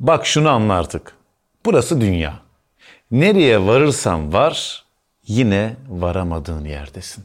Bak şunu anla artık. Burası dünya. Nereye varırsan var yine varamadığın yerdesin.